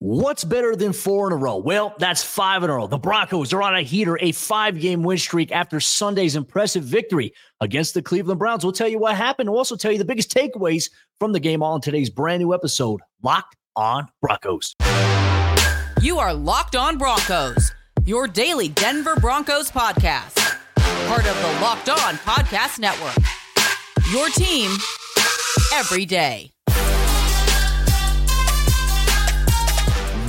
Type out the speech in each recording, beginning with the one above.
What's better than four in a row? Well, that's five in a row. The Broncos are on a heater, a five game win streak after Sunday's impressive victory against the Cleveland Browns. We'll tell you what happened. We'll also tell you the biggest takeaways from the game all in today's brand new episode, Locked on Broncos. You are Locked on Broncos, your daily Denver Broncos podcast, part of the Locked on Podcast Network. Your team every day.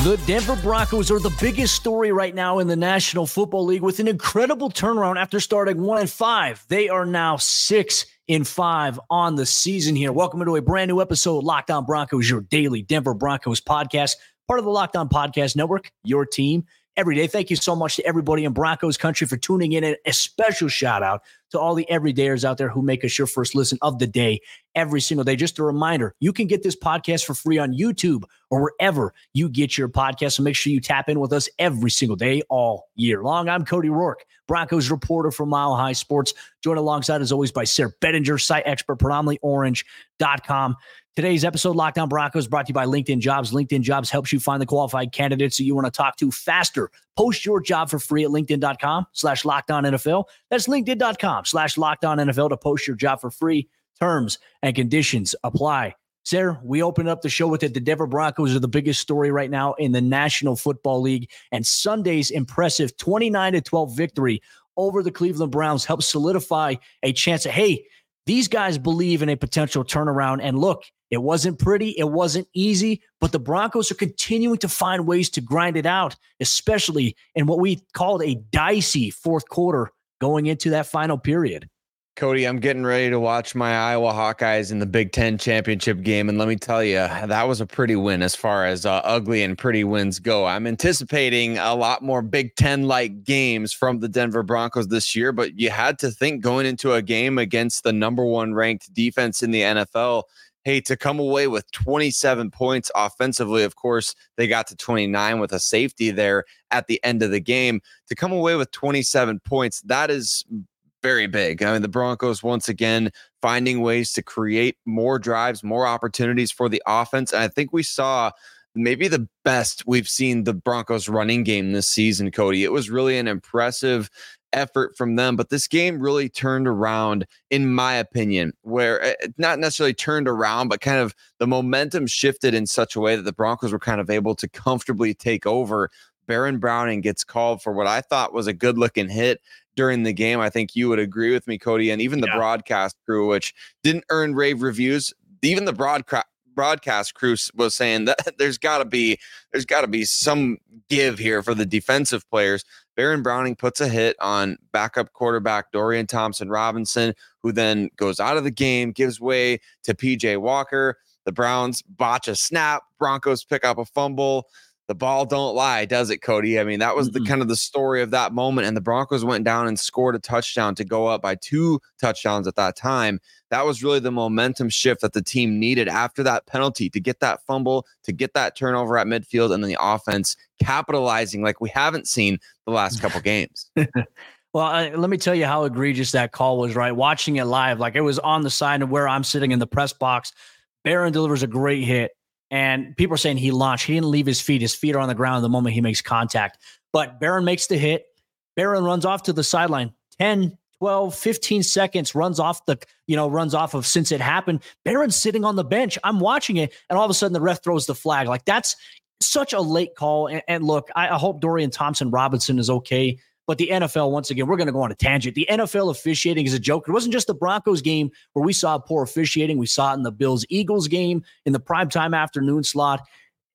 The Denver Broncos are the biggest story right now in the National Football League with an incredible turnaround after starting one and five. They are now six in five on the season here. Welcome to a brand new episode of Locked On Broncos, your daily Denver Broncos podcast, part of the Locked On Podcast Network, your team every day. Thank you so much to everybody in Broncos country for tuning in. And a special shout out to all the everydayers out there who make us your first listen of the day every single day. Just a reminder, you can get this podcast for free on YouTube or wherever you get your podcast. So make sure you tap in with us every single day, all year long. I'm Cody Roark, Broncos reporter for Mile High Sports, joined alongside, as always, by Sayre Bedinger, site expert, predominantly orange.com. Today's episode, Locked On Broncos, brought to you by LinkedIn Jobs. LinkedIn Jobs helps you find the qualified candidates that you want to talk to faster. Post your job for free at LinkedIn.com slash Locked On NFL. That's LinkedIn.com slash Locked On NFL to post your job for free. Terms and conditions apply. Sayre, we open up the show with it. The Denver Broncos are the biggest story right now in the National Football League, and Sunday's impressive 29 to 12 victory over the Cleveland Browns helps solidify a chance of, hey, these guys believe in a potential turnaround. And look, it wasn't pretty, it wasn't easy, but the Broncos are continuing to find ways to grind it out, especially in what we called a dicey fourth quarter going into that final period. Cody, I'm getting ready to watch my Iowa Hawkeyes in the Big Ten championship game. And let me tell you, that was a pretty win as far as uh, ugly and pretty wins go. I'm anticipating a lot more Big Ten like games from the Denver Broncos this year, but you had to think going into a game against the number one ranked defense in the NFL. Hey, to come away with 27 points offensively, of course, they got to 29 with a safety there at the end of the game. To come away with 27 points, that is very big. I mean, the Broncos once again finding ways to create more drives, more opportunities for the offense. And I think we saw maybe the best we've seen the Broncos running game this season, Cody. It was really an impressive effort from them, but this game really turned around, in my opinion, where it eh, not necessarily turned around, but kind of the momentum shifted in such a way that the Broncos were kind of able to comfortably take over. Baron Browning gets called for what I thought was a good looking hit during the game. I think you would agree with me, Cody, and even the yeah. broadcast crew, which didn't earn rave reviews. Even the broadcast broadcast crew was saying that there's got to be there's got to be some give here for the defensive players. Baron Browning puts a hit on backup quarterback Dorian Thompson Robinson, who then goes out of the game, gives way to PJ Walker. The Browns botch a snap. Broncos pick up a fumble the ball don't lie, does it, Cody? I mean, that was mm-hmm. the kind of the story of that moment. And the Broncos went down and scored a touchdown to go up by two touchdowns at that time. That was really the momentum shift that the team needed after that penalty to get that fumble, to get that turnover at midfield, and then the offense capitalizing like we haven't seen the last couple games. Well, uh, let me tell you how egregious that call was, right? Watching it live, like it was on the side of where I'm sitting in the press box. Baron delivers a great hit. And people are saying he launched. He didn't leave his feet. His feet are on the ground the moment he makes contact. But Baron makes the hit. Baron runs off to the sideline. 10, 12, 15 seconds runs off the, you know, runs off of since it happened. Baron's sitting on the bench. I'm watching it. And all of a sudden the ref throws the flag. Like that's such a late call. And, and look, I, I hope Dorian Thompson Robinson is okay. But the NFL, once again, we're going to go on a tangent. The NFL officiating is a joke. It wasn't just the Broncos game where we saw poor officiating. We saw it in the Bills Eagles game in the primetime afternoon slot.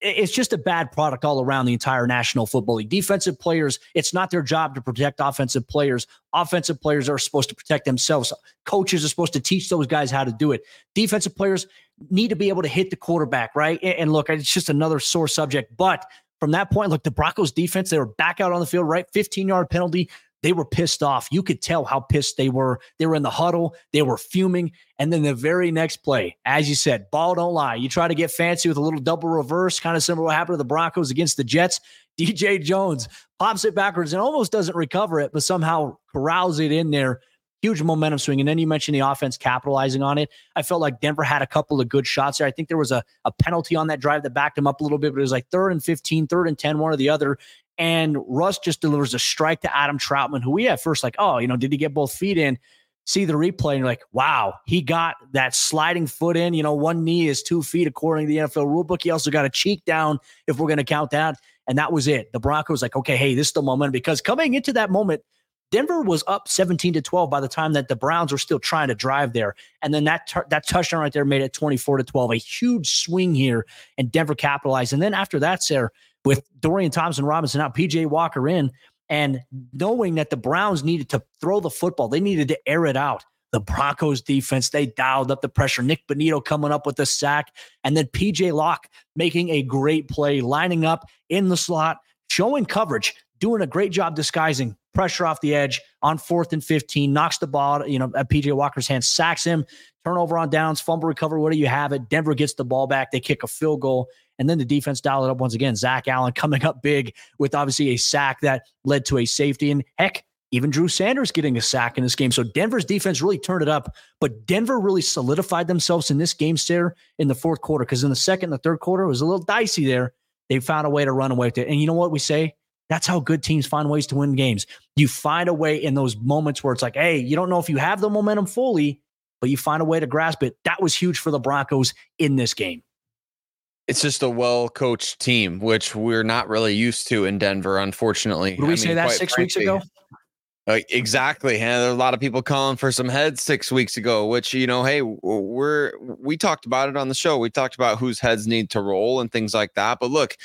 It's just a bad product all around the entire National Football League. Defensive players, it's not their job to protect offensive players. Offensive players are supposed to protect themselves. Coaches are supposed to teach those guys how to do it. Defensive players need to be able to hit the quarterback, right? And look, it's just another sore subject, but from that point, look, the Broncos defense, they were back out on the field, right? 15 yard penalty. They were pissed off. You could tell how pissed they were. They were in the huddle, they were fuming. And then the very next play, as you said, ball don't lie. You try to get fancy with a little double reverse, kind of similar to what happened to the Broncos against the Jets. DJ Jones pops it backwards and almost doesn't recover it, but somehow corrals it in there huge momentum swing. And then you mentioned the offense capitalizing on it. I felt like Denver had a couple of good shots there. I think there was a, a penalty on that drive that backed him up a little bit, but it was like third and 15, third and 10, one or the other. And Russ just delivers a strike to Adam Trautman, who we at first like, oh, you know, did he get both feet in? See the replay and you're like, wow, he got that sliding foot in. You know, one knee is two feet according to the NFL rulebook. He also got a cheek down if we're going to count that. And that was it. The Broncos like, okay, hey, this is the moment because coming into that moment, Denver was up 17 to 12 by the time that the Browns were still trying to drive there. And then that that touchdown right there made it 24 to 12. A huge swing here, and Denver capitalized. And then after that, Sayre, with Dorian Thompson Robinson out, PJ Walker in, and knowing that the Browns needed to throw the football, they needed to air it out. The Broncos defense, they dialed up the pressure. Nick Bonitto coming up with a sack, and then PJ Locke making a great play, lining up in the slot, showing coverage, doing a great job disguising pressure off the edge on fourth and 15, knocks the ball, you know, at PJ Walker's hand, sacks him, turnover on downs, fumble recovery, what do you have it? Denver gets the ball back. They kick a field goal. And then the defense dialed it up once again. Zach Allen coming up big with obviously a sack that led to a safety. And heck, even Drew Sanders getting a sack in this game. So Denver's defense really turned it up, but Denver really solidified themselves in this game, Sayre, in the fourth quarter. Because in the second and the third quarter, it was a little dicey there. They found a way to run away with it. And you know what we say? That's how good teams find ways to win games. You find a way in those moments where it's like, hey, you don't know if you have the momentum fully, but you find a way to grasp it. That was huge for the Broncos in this game. It's just a well coached team, which we're not really used to in Denver, unfortunately. Did we I say mean, that six frankly, weeks ago? Uh, exactly. And there are a lot of people calling for some heads six weeks ago, which, you know, hey, we're, we talked about it on the show. We talked about whose heads need to roll and things like that. But look,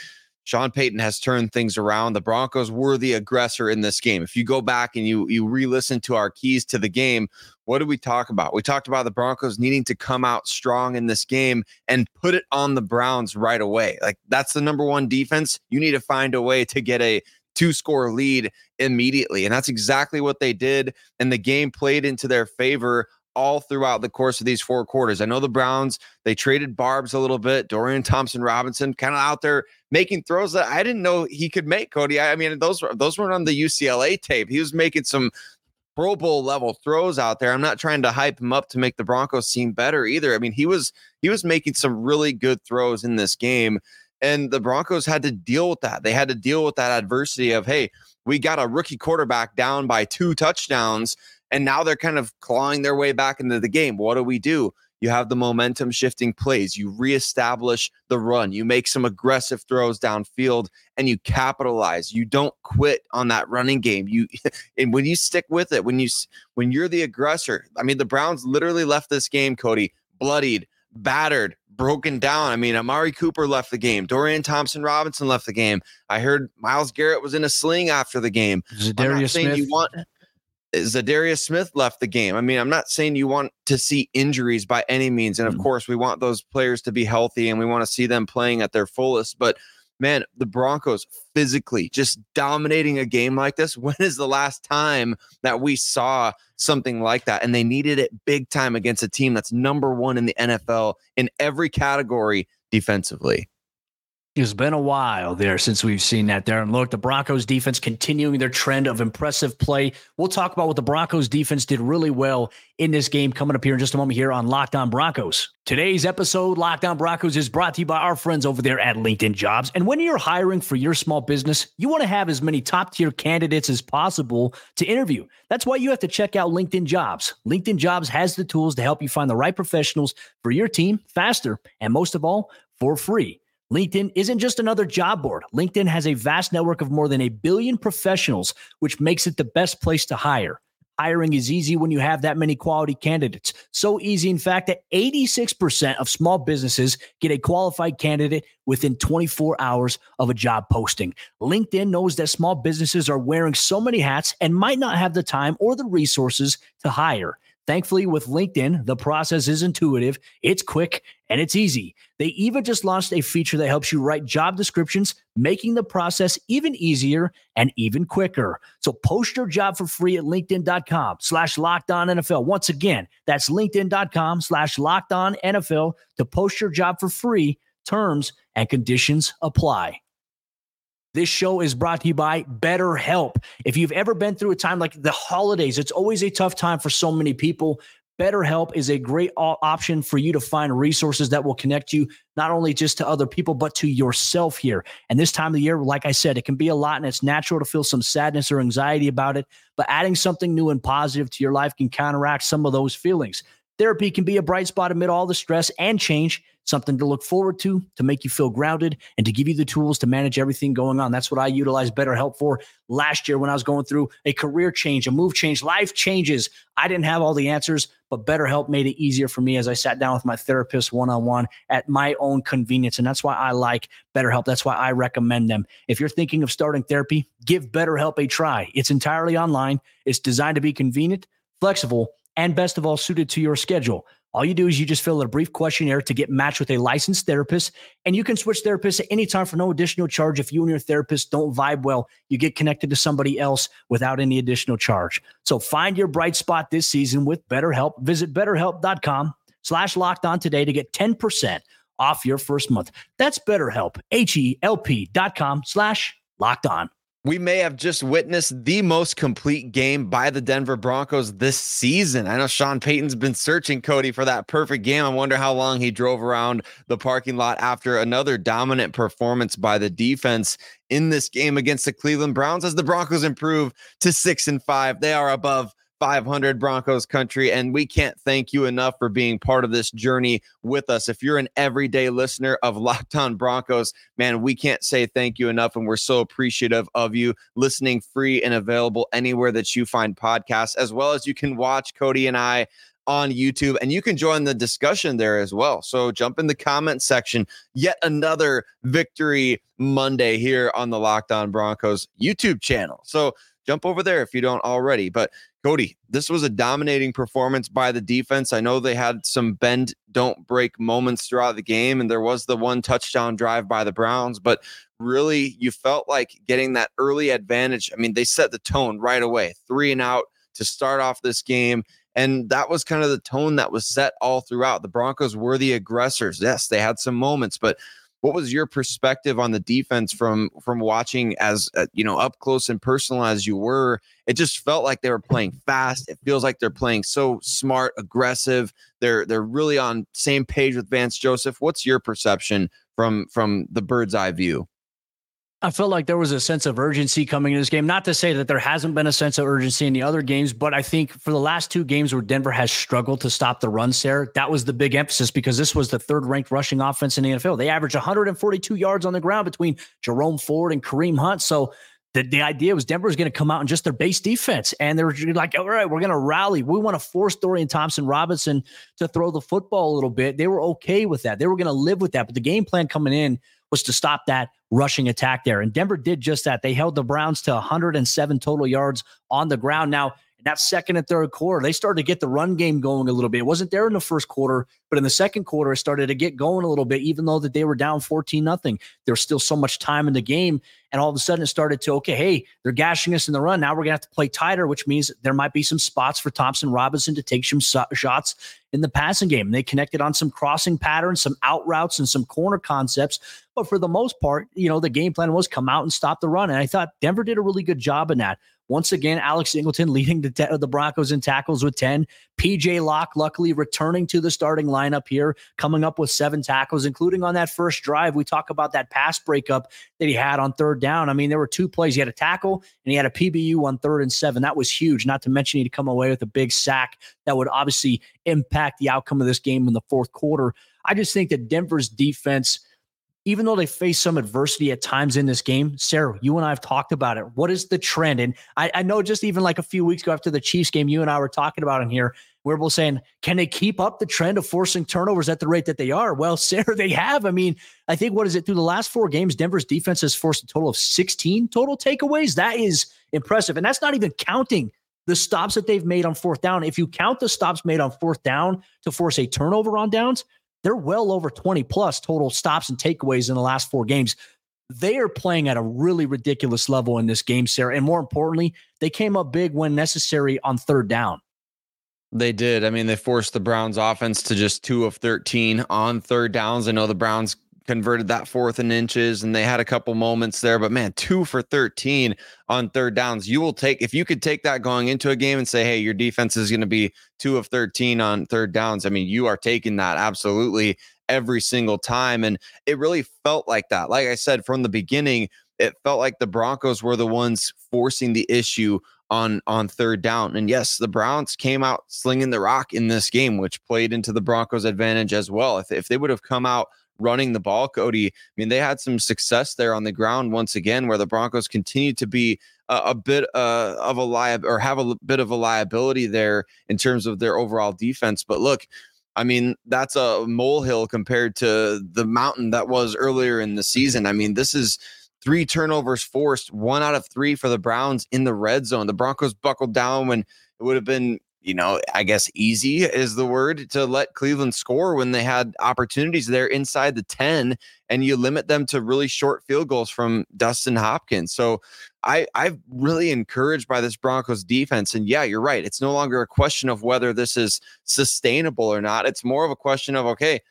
Sean Payton has turned things around. The Broncos were the aggressor in this game. If you go back and you you re-listen to our keys to the game, what did we talk about? We talked about the Broncos needing to come out strong in this game and put it on the Browns right away. Like that's the number one defense. You need to find a way to get a two score lead immediately. And that's exactly what they did. And the game played into their favor all throughout the course of these four quarters. I know the Browns, they traded Barbs a little bit. Dorian Thompson Robinson kind of out there making throws that I didn't know he could make, Cody. I, mean, those were those weren't on the UCLA tape. He was making some Pro Bowl level throws out there. I'm not trying to hype him up to make the Broncos seem better either. I mean, he was he was making some really good throws in this game. And the Broncos had to deal with that. They had to deal with that adversity of, hey, we got a rookie quarterback down by two touchdowns, and now they're kind of clawing their way back into the game. What do we do? You have the momentum shifting plays. You reestablish the run. You make some aggressive throws downfield and you capitalize. You don't quit on that running game. You and when you stick with it, when you when you're the aggressor. I mean, the Browns literally left this game, Cody, bloodied, battered, broken down. I mean, Amari Cooper left the game. Dorian Thompson Robinson left the game. I heard Myles Garrett was in a sling after the game. Za'Darius Smith. You want Za'Darius Smith left the game. I mean, I'm not saying you want to see injuries by any means. And of mm-hmm. course, we want those players to be healthy and we want to see them playing at their fullest. But man, the Broncos physically just dominating a game like this. When is the last time that we saw something like that? And they needed it big time against a team that's number one in the NFL in every category defensively. It's been a while there since we've seen that there. And look, the Broncos defense continuing their trend of impressive play. We'll talk about what the Broncos defense did really well in this game coming up here in just a moment here on Locked On Broncos. Today's episode, Locked On Broncos, is brought to you by our friends over there at LinkedIn Jobs. And when you're hiring for your small business, you want to have as many top tier candidates as possible to interview. That's why you have to check out LinkedIn Jobs. LinkedIn Jobs has the tools to help you find the right professionals for your team faster and most of all, for free. LinkedIn isn't just another job board. LinkedIn has a vast network of more than a billion professionals, which makes it the best place to hire. Hiring is easy when you have that many quality candidates. So easy, in fact, that 86% of small businesses get a qualified candidate within 24 hours of a job posting. LinkedIn knows that small businesses are wearing so many hats and might not have the time or the resources to hire. Thankfully, with LinkedIn, the process is intuitive, it's quick, and it's easy. They even just launched a feature that helps you write job descriptions, making the process even easier and even quicker. So post your job for free at LinkedIn.com slash locked on NFL. Once again, that's LinkedIn.com slash locked on NFL to post your job for free. Terms and conditions apply. This show is brought to you by BetterHelp. If you've ever been through a time like the holidays, it's always a tough time for so many people. BetterHelp is a great option for you to find resources that will connect you not only just to other people, but to yourself here. And this time of the year, like I said, it can be a lot and it's natural to feel some sadness or anxiety about it. But adding something new and positive to your life can counteract some of those feelings. Therapy can be a bright spot amid all the stress and change, something to look forward to, to make you feel grounded, and to give you the tools to manage everything going on. That's what I utilize BetterHelp for last year when I was going through a career change, a move change, life changes. I didn't have all the answers, but BetterHelp made it easier for me as I sat down with my therapist one on one at my own convenience. And that's why I like BetterHelp. That's why I recommend them. If you're thinking of starting therapy, give BetterHelp a try. It's entirely online, it's designed to be convenient, flexible, and best of all, suited to your schedule. All you do is you just fill out a brief questionnaire to get matched with a licensed therapist, and you can switch therapists at any time for no additional charge. If you and your therapist don't vibe well, you get connected to somebody else without any additional charge. So find your bright spot this season with BetterHelp. Visit betterhelp.com slash locked on today to get 10% off your first month. That's BetterHelp, H-E-L-P dot com slash locked on we may have just witnessed the most complete game by the Denver Broncos this season. I know Sean Payton's been searching Cody for that perfect game. I wonder how long he drove around the parking lot after another dominant performance by the defense in this game against the Cleveland Browns as the Broncos improve to 6 and 5. They are above 500 Broncos country. And we can't thank you enough for being part of this journey with us. If you're an everyday listener of Locked On Broncos, man, we can't say thank you enough. And we're so appreciative of you listening free and available anywhere that you find podcasts, as well as you can watch Cody and I on YouTube and you can join the discussion there as well. So jump in the comment section. Yet another victory Monday here on the Locked On Broncos YouTube channel. So jump over there if you don't already. But Cody, this was a dominating performance by the defense. I know they had some bend, don't break moments throughout the game, and there was the one touchdown drive by the Browns, but really, you felt like getting that early advantage. I mean, they set the tone right away, three and out to start off this game. And that was kind of the tone that was set all throughout. The Broncos were the aggressors. Yes, they had some moments, but what was your perspective on the defense from from watching as uh, you know up close and personal as you were? It just felt like they were playing fast. It feels like they're playing so smart aggressive. They're they're really on same page with Vance Joseph. What's your perception from from the bird's eye view I felt like there was a sense of urgency coming in this game. Not to say that there hasn't been a sense of urgency in the other games, but I think for the last two games where Denver has struggled to stop the run, Sayre, that was the big emphasis because this was the third ranked rushing offense in the NFL. They averaged 142 yards on the ground between Jerome Ford and Kareem Hunt. So the, the idea was Denver was going to come out and just their base defense. And they were like, all right, we're going to rally. We want to force Dorian Thompson Robinson to throw the football a little bit. They were okay with that. They were going to live with that. But the game plan coming in was to stop that rushing attack there. And Denver did just that. They held the Browns to 107 total yards on the ground. Now, in that second and third quarter, they started to get the run game going a little bit. It wasn't there in the first quarter, but in the second quarter, it started to get going a little bit, even though that they were down 14 nothing. There's still so much time in the game. And all of a sudden it started to, okay, hey, they're gashing us in the run. Now we're gonna have to play tighter, which means there might be some spots for Thompson Robinson to take some so- shots in the passing game. And they connected on some crossing patterns, some out routes, and some corner concepts. But for the most part, you know, the game plan was come out and stop the run. And I thought Denver did a really good job in that. Once again, Alex Singleton leading the, the Broncos in tackles with 10. PJ Locke, luckily, returning to the starting lineup here, coming up with seven tackles, including on that first drive. We talk about that pass breakup that he had on third down. I mean, there were two plays. He had a tackle and he had a PBU on third and seven. That was huge, not to mention he'd come away with a big sack that would obviously impact the outcome of this game in the fourth quarter. I just think that Denver's defense even though they face some adversity at times in this game, Sayre, you and I have talked about it. What is the trend? And I, I, know just even like a few weeks ago after the Chiefs game, you and I were talking about in here. We are both saying, can they keep up the trend of forcing turnovers at the rate that they are? Well, Sayre, they have. I mean, I think what is it through the last four games? Denver's defense has forced a total of 16 total takeaways. That is impressive. And that's not even counting the stops that they've made on fourth down. If you count the stops made on fourth down to force a turnover on downs, they're well over 20 plus total stops and takeaways in the last four games. They are playing at a really ridiculous level in this game, Sayre. And more importantly, they came up big when necessary on third down. They did. I mean, they forced the Browns offense to just two of 13 on third downs. I know the Browns converted that fourth and inches and they had a couple moments there, but man, two for 13 on third downs. You will take, if you could take that going into a game and say, hey, your defense is going to be two of 13 on third downs. I mean, you are taking that absolutely every single time. And it really felt like that. Like I said from the beginning, it felt like the Broncos were the ones forcing the issue on on third down. And yes, the Browns came out slinging the rock in this game, which played into the Broncos' advantage as well. If, if they would have come out running the ball, Cody, I mean, they had some success there on the ground once again, where the Broncos continued to be a, a bit uh, of a liab or have a bit of a liability there in terms of their overall defense. But look, I mean, that's a molehill compared to the mountain that was earlier in the season. I mean, this is three turnovers forced, one out of three for the Browns in the red zone. The Broncos buckled down when it would have been, you know, I guess easy is the word to let Cleveland score when they had opportunities there inside the 10 and you limit them to really short field goals from Dustin Hopkins. So I I'm really encouraged by this Broncos defense and yeah, you're right. It's no longer a question of whether this is sustainable or not. It's more of a question of okay,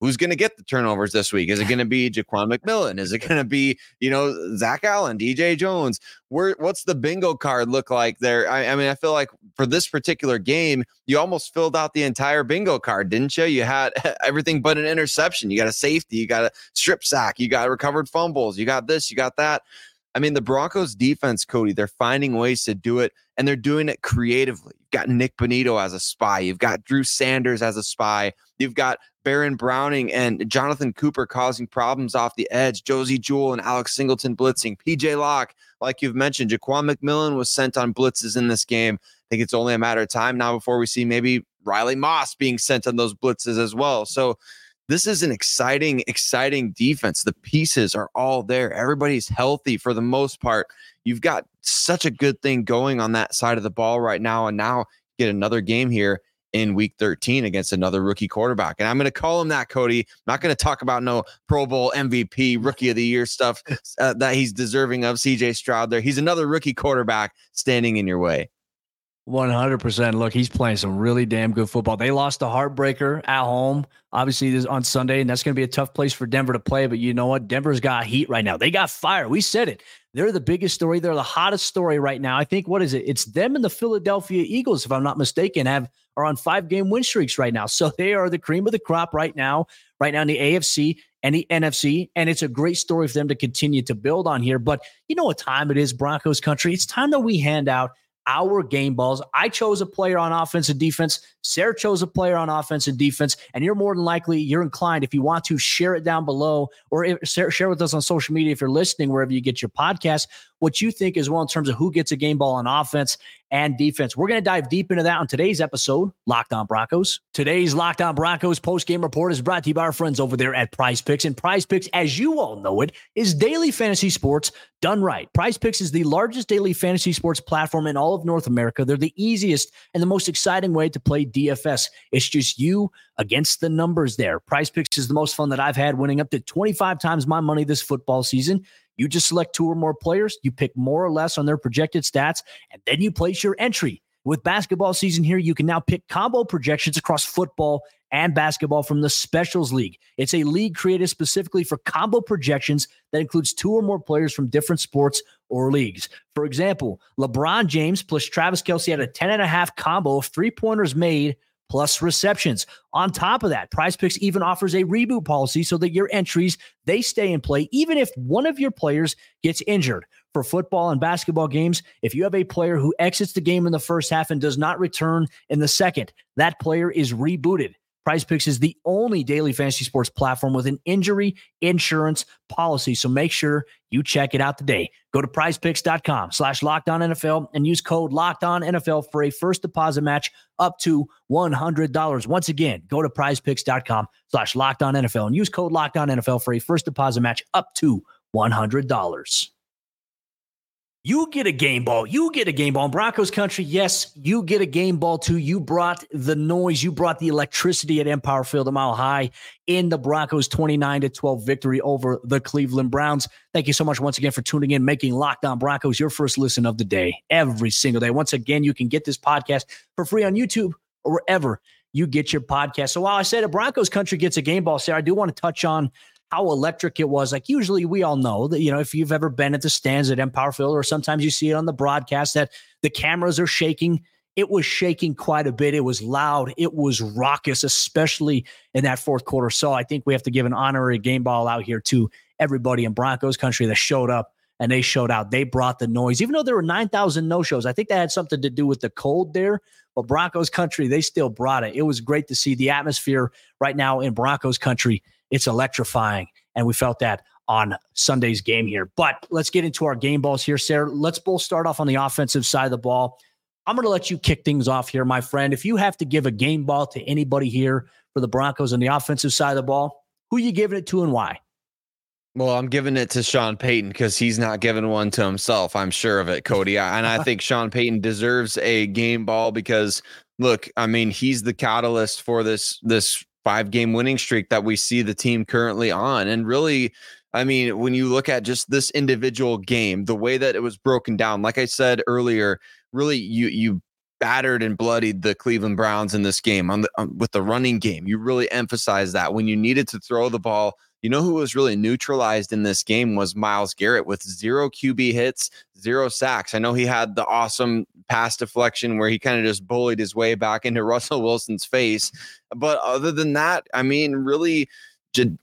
who's going to get the turnovers this week? Is it going to be Ja'Quan McMillan? Is it going to be, you know, Zach Allen, DJ Jones? Where what's the bingo card look like there? I, I, mean, I feel like for this particular game, you almost filled out the entire bingo card, didn't you? You had everything but an interception. You got a safety, you got a strip sack, you got recovered fumbles, you got this, you got that. I mean, the Broncos defense, Cody, they're finding ways to do it and they're doing it creatively. You've got Nick Bonitto as a spy. You've got Drew Sanders as a spy. You've got Baron Browning and Jonathan Cooper causing problems off the edge. Josey Jewell and Alex Singleton blitzing. PJ Locke, like you've mentioned, Ja'Quan McMillan was sent on blitzes in this game. I think it's only a matter of time now before we see maybe Riley Moss being sent on those blitzes as well. So this is an exciting, exciting defense. The pieces are all there. Everybody's healthy for the most part. You've got such a good thing going on that side of the ball right now. And now get another game here in week 13 against another rookie quarterback. And I'm going to call him that, Cody. I'm not going to talk about no Pro Bowl MVP, rookie of the year stuff uh, that he's deserving of. CJ Stroud there. He's another rookie quarterback standing in your way. 100%. Look, he's playing some really damn good football. They lost a heartbreaker at home, obviously, this on Sunday, and that's going to be a tough place for Denver to play. But you know what? Denver's got heat right now. They got fire. We said it. They're the biggest story. They're the hottest story right now. I think, what is it? It's them and the Philadelphia Eagles, if I'm not mistaken, have are on five game win streaks right now. So they are the cream of the crop right now, right now in the AFC and the NFC. And it's a great story for them to continue to build on here. But you know what time it is, Broncos country? It's time that we hand out our game balls. I chose a player on offense and defense. Sayre chose a player on offense and defense. And you're more than likely, you're inclined, if you want to, share it down below or if, share with us on social media if you're listening, wherever you get your podcast, what you think as well in terms of who gets a game ball on offense and defense. We're going to dive deep into that on today's episode, Locked On Broncos. Today's Locked On Broncos post game report is brought to you by our friends over there at Prize Picks. And Prize Picks, as you all know it, is daily fantasy sports done right. Prize Picks is the largest daily fantasy sports platform in all of North America. They're the easiest and the most exciting way to play DFS. It's just you against the numbers there. Prize Picks is the most fun that I've had, winning up to 25 times my money this football season. You just select two or more players, you pick more or less on their projected stats, and then you place your entry. With basketball season here, you can now pick combo projections across football and basketball from the Specials League. It's a league created specifically for combo projections that includes two or more players from different sports or leagues. For example, LeBron James plus Travis Kelce had a 10 and a half combo of three pointers made plus receptions. On top of that, Prize Picks even offers a reboot policy so that your entries they stay in play even if one of your players gets injured. For football and basketball games, if you have a player who exits the game in the first half and does not return in the second, that player is rebooted. Prize Picks is the only daily fantasy sports platform with an injury insurance policy. So make sure you check it out today. Go to prizepicks.com slash NFL and use code locked on NFL for a first deposit match up to $100. Once again, go to prizepicks.com slash NFL and use code locked on NFL for a first deposit match up to $100. You get a game ball. You get a game ball. In Broncos country, yes, you get a game ball too. You brought the noise, you brought the electricity at Empower Field a mile high in the Broncos 29 to 12 victory over the Cleveland Browns. Thank you so much once again for tuning in, making Locked On Broncos your first listen of the day every single day. Once again, you can get this podcast for free on YouTube or wherever you get your podcast. So while I said a Broncos country gets a game ball, Sayre, I do want to touch on how electric it was. Like usually we all know that, you know, if you've ever been at the stands at Empower Field or sometimes you see it on the broadcast that the cameras are shaking. It was shaking quite a bit. It was loud. It was raucous, especially in that fourth quarter. So I think we have to give an honorary game ball out here to everybody in Broncos country that showed up and they showed out. They brought the noise, even though there were 9,000 no shows. I think that had something to do with the cold there. But Broncos country, they still brought it. It was great to see the atmosphere right now in Broncos country. It's electrifying. And we felt that on Sunday's game here. But let's get into our game balls here, Sayre. Let's both start off on the offensive side of the ball. I'm going to let you kick things off here, my friend. If you have to give a game ball to anybody here for the Broncos on the offensive side of the ball, who you giving it to and why? Well, I'm giving it to Sean Payton because he's not giving one to himself. I'm sure of it, Cody. And I think Sean Payton deserves a game ball because look, I mean, he's the catalyst for this this five game winning streak that we see the team currently on. And really, I mean, when you look at just this individual game, the way that it was broken down, like I said earlier, really you you battered and bloodied the Cleveland Browns in this game on the on, with the running game. You really emphasized that when you needed to throw the ball you know who was really neutralized in this game was Myles Garrett with zero QB hits, zero sacks. I know he had the awesome pass deflection where he kind of just bullied his way back into Russell Wilson's face. But other than that, I mean, really, did,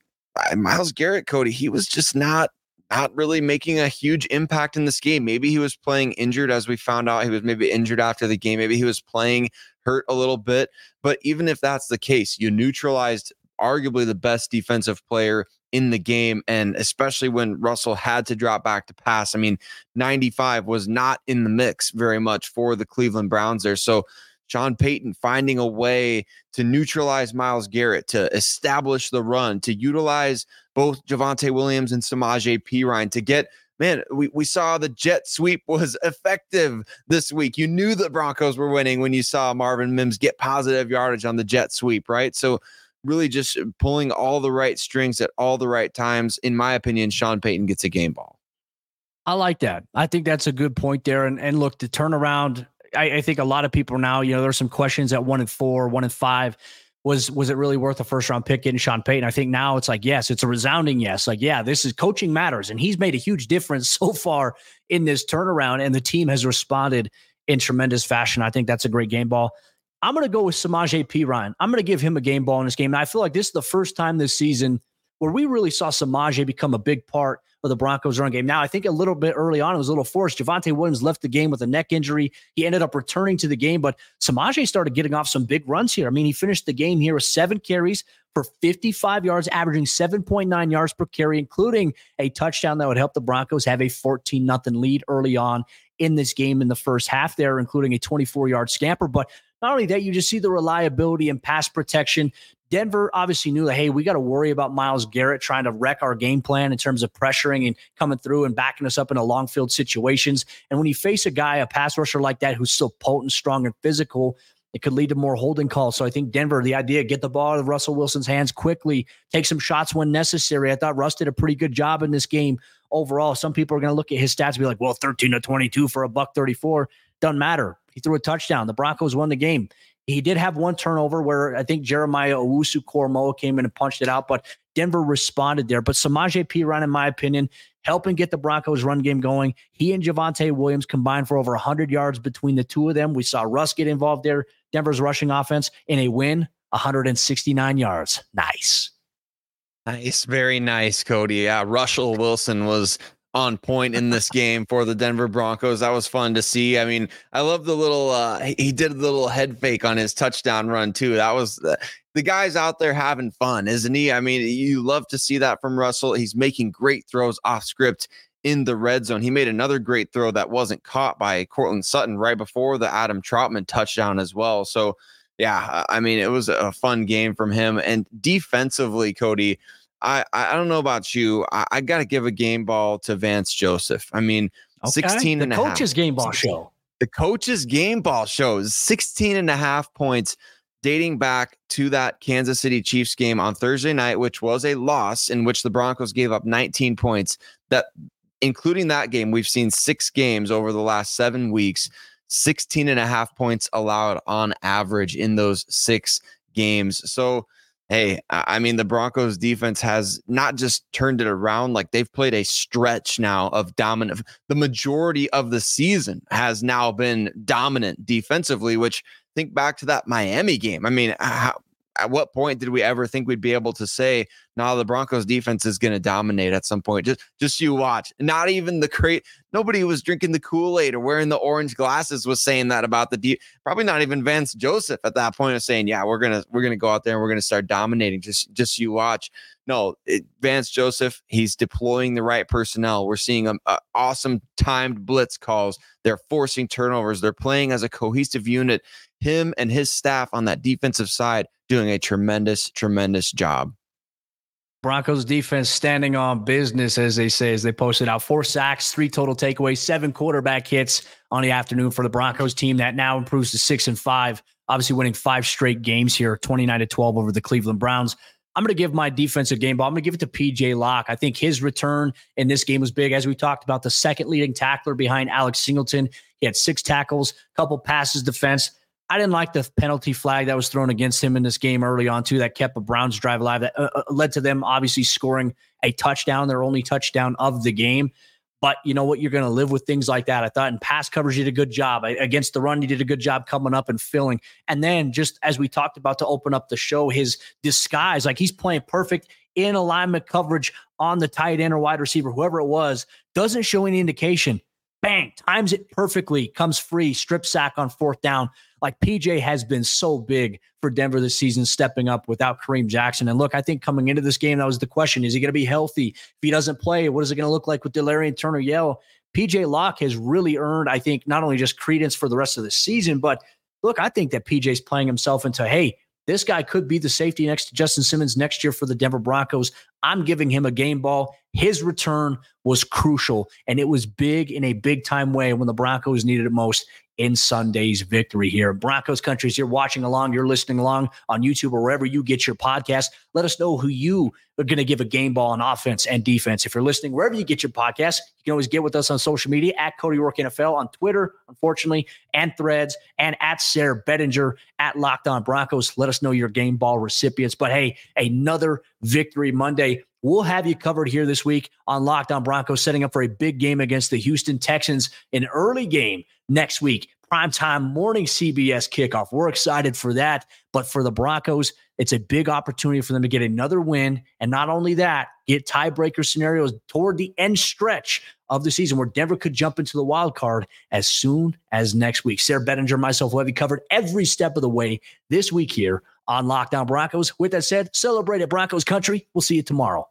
Myles Garrett, Cody, he was just not not really making a huge impact in this game. Maybe he was playing injured, as we found out. He was maybe injured after the game. Maybe he was playing hurt a little bit. But even if that's the case, you neutralized arguably the best defensive player in the game. And especially when Russell had to drop back to pass. I mean, 95 was not in the mix very much for the Cleveland Browns there. So Sean Payton finding a way to neutralize Myles Garrett, to establish the run, to utilize both Javonte Williams and Samaje Perine to get man, we, we saw the jet sweep was effective this week. You knew the Broncos were winning when you saw Marvin Mims get positive yardage on the jet sweep, right? So really just uh, pulling all the right strings at all the right times. In my opinion, Sean Payton gets a game ball. I like that. I think that's a good point there. And and look, the turnaround, I, I think a lot of people now, you know, there's some questions at one and four, one and five. Was was it really worth a first round pick getting Sean Payton? I think now it's like, yes, it's a resounding yes. Like, yeah, this is coaching matters. And he's made a huge difference so far in this turnaround. And the team has responded in tremendous fashion. I think that's a great game ball. I'm going to go with Samaje Perine. I'm going to give him a game ball in this game. And I feel like this is the first time this season where we really saw Samaje become a big part of the Broncos run game. Now, I think a little bit early on, it was a little forced. Javonte Williams left the game with a neck injury. He ended up returning to the game, but Samaje started getting off some big runs here. I mean, he finished the game here with seven carries for 55 yards, averaging 7.9 yards per carry, including a touchdown that would help the Broncos have a 14 nothing lead early on in this game in the first half there, including a 24 yard scamper. But not only that, you just see the reliability and pass protection. Denver obviously knew that, hey, we got to worry about Myles Garrett trying to wreck our game plan in terms of pressuring and coming through and backing us up in a long field situations. And when you face a guy, a pass rusher like that, who's so potent, strong, and physical, it could lead to more holding calls. So I think Denver, the idea, get the ball out of Russell Wilson's hands quickly, take some shots when necessary. I thought Russ did a pretty good job in this game overall. Some people are going to look at his stats and be like, well, 13 to 22 for a buck 34. Doesn't matter. He threw a touchdown. The Broncos won the game. He did have one turnover where I think Jeremiah Owusu Koramoah came in and punched it out, but Denver responded there. But Samaje Perine, in my opinion, helping get the Broncos run game going. He and Javonte Williams combined for over 100 yards between the two of them. We saw Russ get involved there. Denver's rushing offense in a win, 169 yards. Nice. Nice, very nice, Cody. Yeah, Russell Wilson was on point in this game for the Denver Broncos. That was fun to see. I mean, I love the little uh he did a little head fake on his touchdown run too. That was the, the guy's out there having fun, isn't he? I mean, you love to see that from Russell. He's making great throws off script in the red zone. He made another great throw that wasn't caught by Courtland Sutton right before the Adam Trautman touchdown as well. So, yeah, I mean, it was a fun game from him and defensively, Cody I I don't know about you. I, I got to give a game ball to Vance Joseph. I mean, okay. 16 the and coach's half. game ball show. The coach's game ball shows 16 and a half points dating back to that Kansas City Chiefs game on Thursday night, which was a loss in which the Broncos gave up 19 points. That including that game, we've seen six games over the last seven weeks, 16 and a half points allowed on average in those six games. So hey, I mean, the Broncos defense has not just turned it around, like they've played a stretch now of dominant. The majority of the season has now been dominant defensively, which think back to that Miami game. I mean, how, at what point did we ever think we'd be able to say, "Now the Broncos defense is going to dominate at some point"? Just, just you watch. Not even the crate. Nobody was drinking the Kool Aid or wearing the orange glasses was saying that about the deep. Probably not even Vance Joseph at that point of saying, "Yeah, we're gonna we're gonna go out there and we're gonna start dominating." Just, just you watch. No, it, Vance Joseph, he's deploying the right personnel. We're seeing um, uh, awesome timed blitz calls. They're forcing turnovers. They're playing as a cohesive unit. Him and his staff on that defensive side doing a tremendous, tremendous job. Broncos defense standing on business, as they say, as they posted out four sacks, three total takeaways, seven quarterback hits on the afternoon for the Broncos team that now improves to six and five. Obviously, winning five straight games here, 29 to 12 over the Cleveland Browns. I'm going to give my defensive game ball. I'm going to give it to PJ Locke. I think his return in this game was big. As we talked about, the second leading tackler behind Alex Singleton. He had six tackles, couple passes defense. I didn't like the penalty flag that was thrown against him in this game early on, too, that kept a Browns drive alive. That uh, uh, led to them obviously scoring a touchdown, their only touchdown of the game. But you know what? You're going to live with things like that. I thought in pass coverage, you did a good job. Against the run, you did a good job coming up and filling. And then, just as we talked about to open up the show, his disguise, like he's playing perfect in alignment coverage on the tight end or wide receiver, whoever it was, doesn't show any indication. Bang, times it perfectly, comes free, strip sack on fourth down. Like PJ has been so big for Denver this season, stepping up without Kareem Jackson. And look, I think coming into this game, that was the question: Is he going to be healthy? If he doesn't play, what is it going to look like with Delarrin Turner Yell? PJ Locke has really earned, I think, not only just credence for the rest of the season, but look, I think that PJ's playing himself into, hey, this guy could be the safety next to Justin Simmons next year for the Denver Broncos. I'm giving him a game ball. His return was crucial, and it was big in a big time way when the Broncos needed it most in Sunday's victory here. Broncos countries, you're watching along, you're listening along on YouTube or wherever you get your podcast. Let us know who you are going to give a game ball on offense and defense. If you're listening wherever you get your podcast, you can always get with us on social media at Cody Roark NFL on Twitter, unfortunately, and threads, and at Sayre Bedinger at Locked On Broncos. Let us know your game ball recipients. But hey, another victory Monday. We'll have you covered here this week on Locked On Broncos, setting up for a big game against the Houston Texans, an early game next week. Primetime morning CBS kickoff. We're excited for that. But for the Broncos, it's a big opportunity for them to get another win. And not only that, get tiebreaker scenarios toward the end stretch of the season where Denver could jump into the wild card as soon as next week. Sayre Bedinger, myself, will have you covered every step of the way this week here on Locked On Broncos. With that said, celebrate at Broncos country. We'll see you tomorrow.